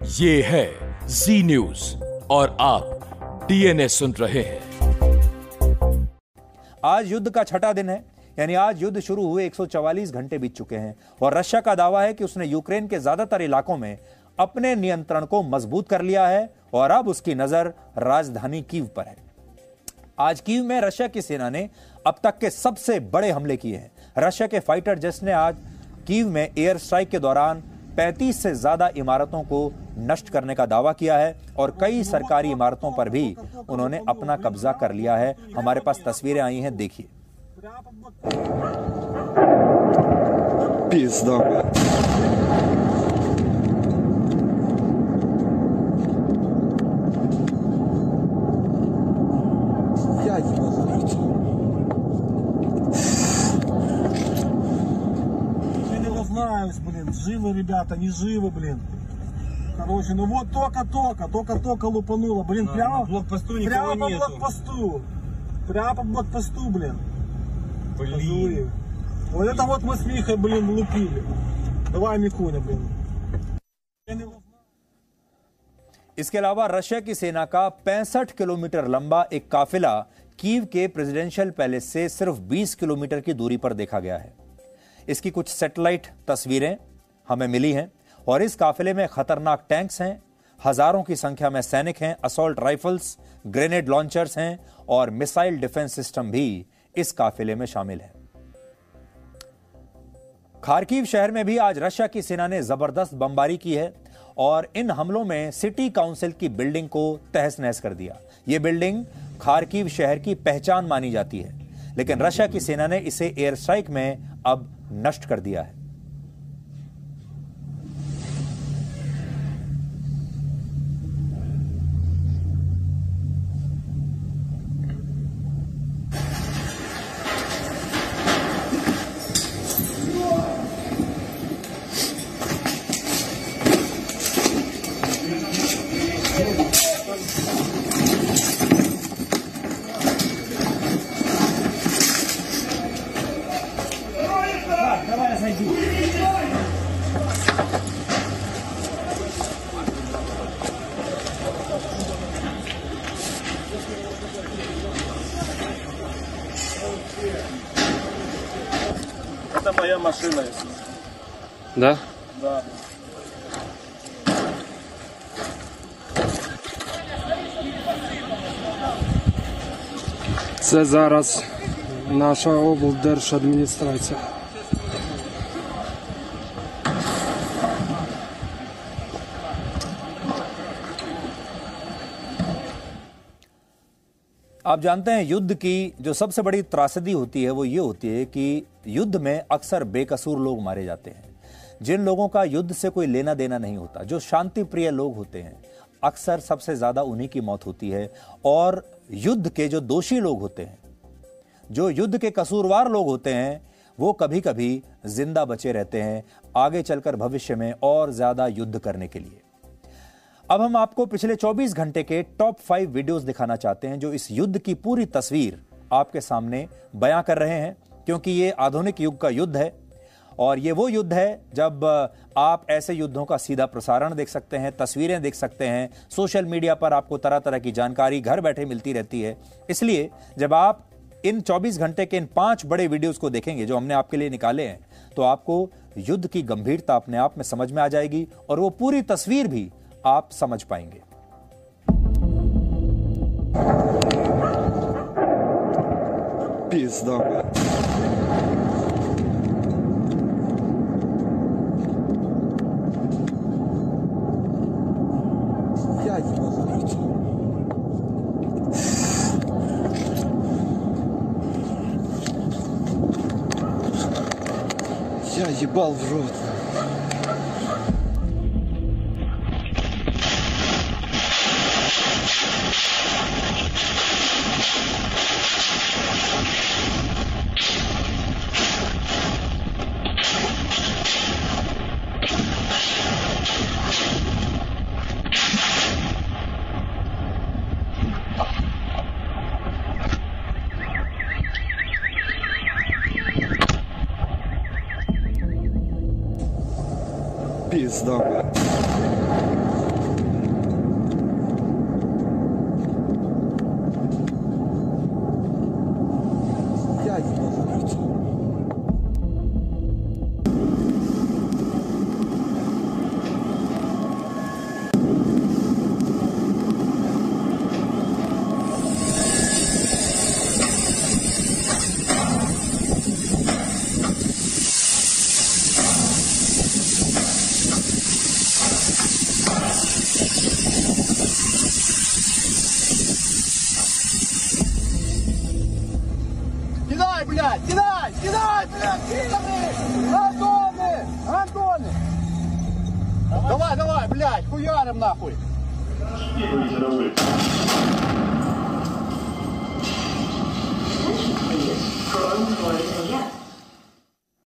ये है जी न्यूज़ और आप डीएनए सुन रहे हैं। आज युद्ध का छठा दिन है, यानी आज युद्ध शुरू हुए 144 घंटे बीत चुके हैं और रशिया का दावा है कि उसने यूक्रेन के ज़्यादातर इलाकों में अपने नियंत्रण को मज़बूत कर लिया है और अब उसकी नज़र राजधानी कीव पर है। आज कीव में रशिया की सेना ने अब तक के सबसे बड़े हमले किए हैं। रशिया के फाइटर जेट्स ने आज कीव में एयर स्ट्राइक के दौरान 35 से ज्यादा इमारतों को नष्ट करने का दावा किया है और कई सरकारी इमारतों पर भी उन्होंने अपना कब्जा कर लिया है हमारे पास तस्वीरें आई हैं देखिए Пизда, не узнаюсь, блин, живы ребята, не живы, блин. Короче, ну вот только-только, только-только лупануло, блин, прямо, блокпосту прямо никого по нету. блокпосту. Прямо по блокпосту, блин. Блин. Живые. Вот это вот мы с Михой, блин, лупили. Давай, Микуня, блин. Я не узнаю. इसके अलावा रशिया की सेना का 65 किलोमीटर लंबा एक काफिला कीव के प्रेसिडेंशियल पैलेस से सिर्फ 20 किलोमीटर की दूरी पर देखा गया है इसकी कुछ सैटेलाइट तस्वीरें हमें मिली हैं और इस काफिले में खतरनाक टैंक्स हैं, हज़ारों की संख्या में सैनिक हैं असोल्ट राइफल्स ग्रेनेड लॉन्चर्स हैं और मिसाइल डिफेंस सिस्टम भी इस काफिले में शामिल है। खारकीव शहर में भी आज रशिया की सेना ने ज़बरदस्त बमबारी की है और इन हमलों में सिटी काउंसिल की बिल्डिंग को तहस नहस कर दिया। यह बिल्डिंग खारकीव शहर की पहचान मानी जाती है, लेकिन रशिया की सेना ने इसे एयर स्ट्राइक में अब नष्ट कर दिया है। Это моя машина, если. Да? Да. Це зараз наша облдержадміністрація. आप जानते हैं युद्ध की जो सबसे बड़ी त्रासदी होती है, वो ये होती है कि युद्ध में अक्सर बेकसूर लोग मारे जाते हैं। जिन लोगों का युद्ध से कोई लेना देना नहीं होता, जो शांति प्रिय लोग होते हैं, अक्सर सबसे ज़्यादा उन्हीं की मौत होती है। और युद्ध के जो दोषी लोग होते हैं, जो युद्ध के कसूरवार लोग होते हैं, वो कभी कभी ज़िंदा बचे रहते हैं आगे चलकर भविष्य में और ज़्यादा युद्ध करने के लिए। अब हम आपको पिछले 24 घंटे के टॉप फाइव वीडियोस दिखाना चाहते हैं, जो इस युद्ध की पूरी तस्वीर आपके सामने बयां कर रहे हैं, क्योंकि ये आधुनिक युग का युद्ध है। और ये वो युद्ध है, जब आप ऐसे युद्धों का सीधा प्रसारण देख सकते हैं, तस्वीरें देख सकते हैं, सोशल मीडिया पर आपको तरह तरह की जानकारी घर बैठे मिलती रहती है। इसलिए, जब आप इन 24 घंटे के इन पाँच बड़े वीडियोस को देखेंगे, जो हमने आपके लिए निकाले हैं तो आपको युद्ध की गंभीरता अपने आप में समझ में आ जाएगी, और वो पूरी तस्वीर भी आप समझ पाएंगे Пизда, блядь. Я не могу, блядь. Я ебал в рот. из дома. кидай, кидай, кидай, блядь, кидай! Антоны, Антоны! Давай, давай, блядь, хуярим нахуй! Attention, please. Coronavirus alert.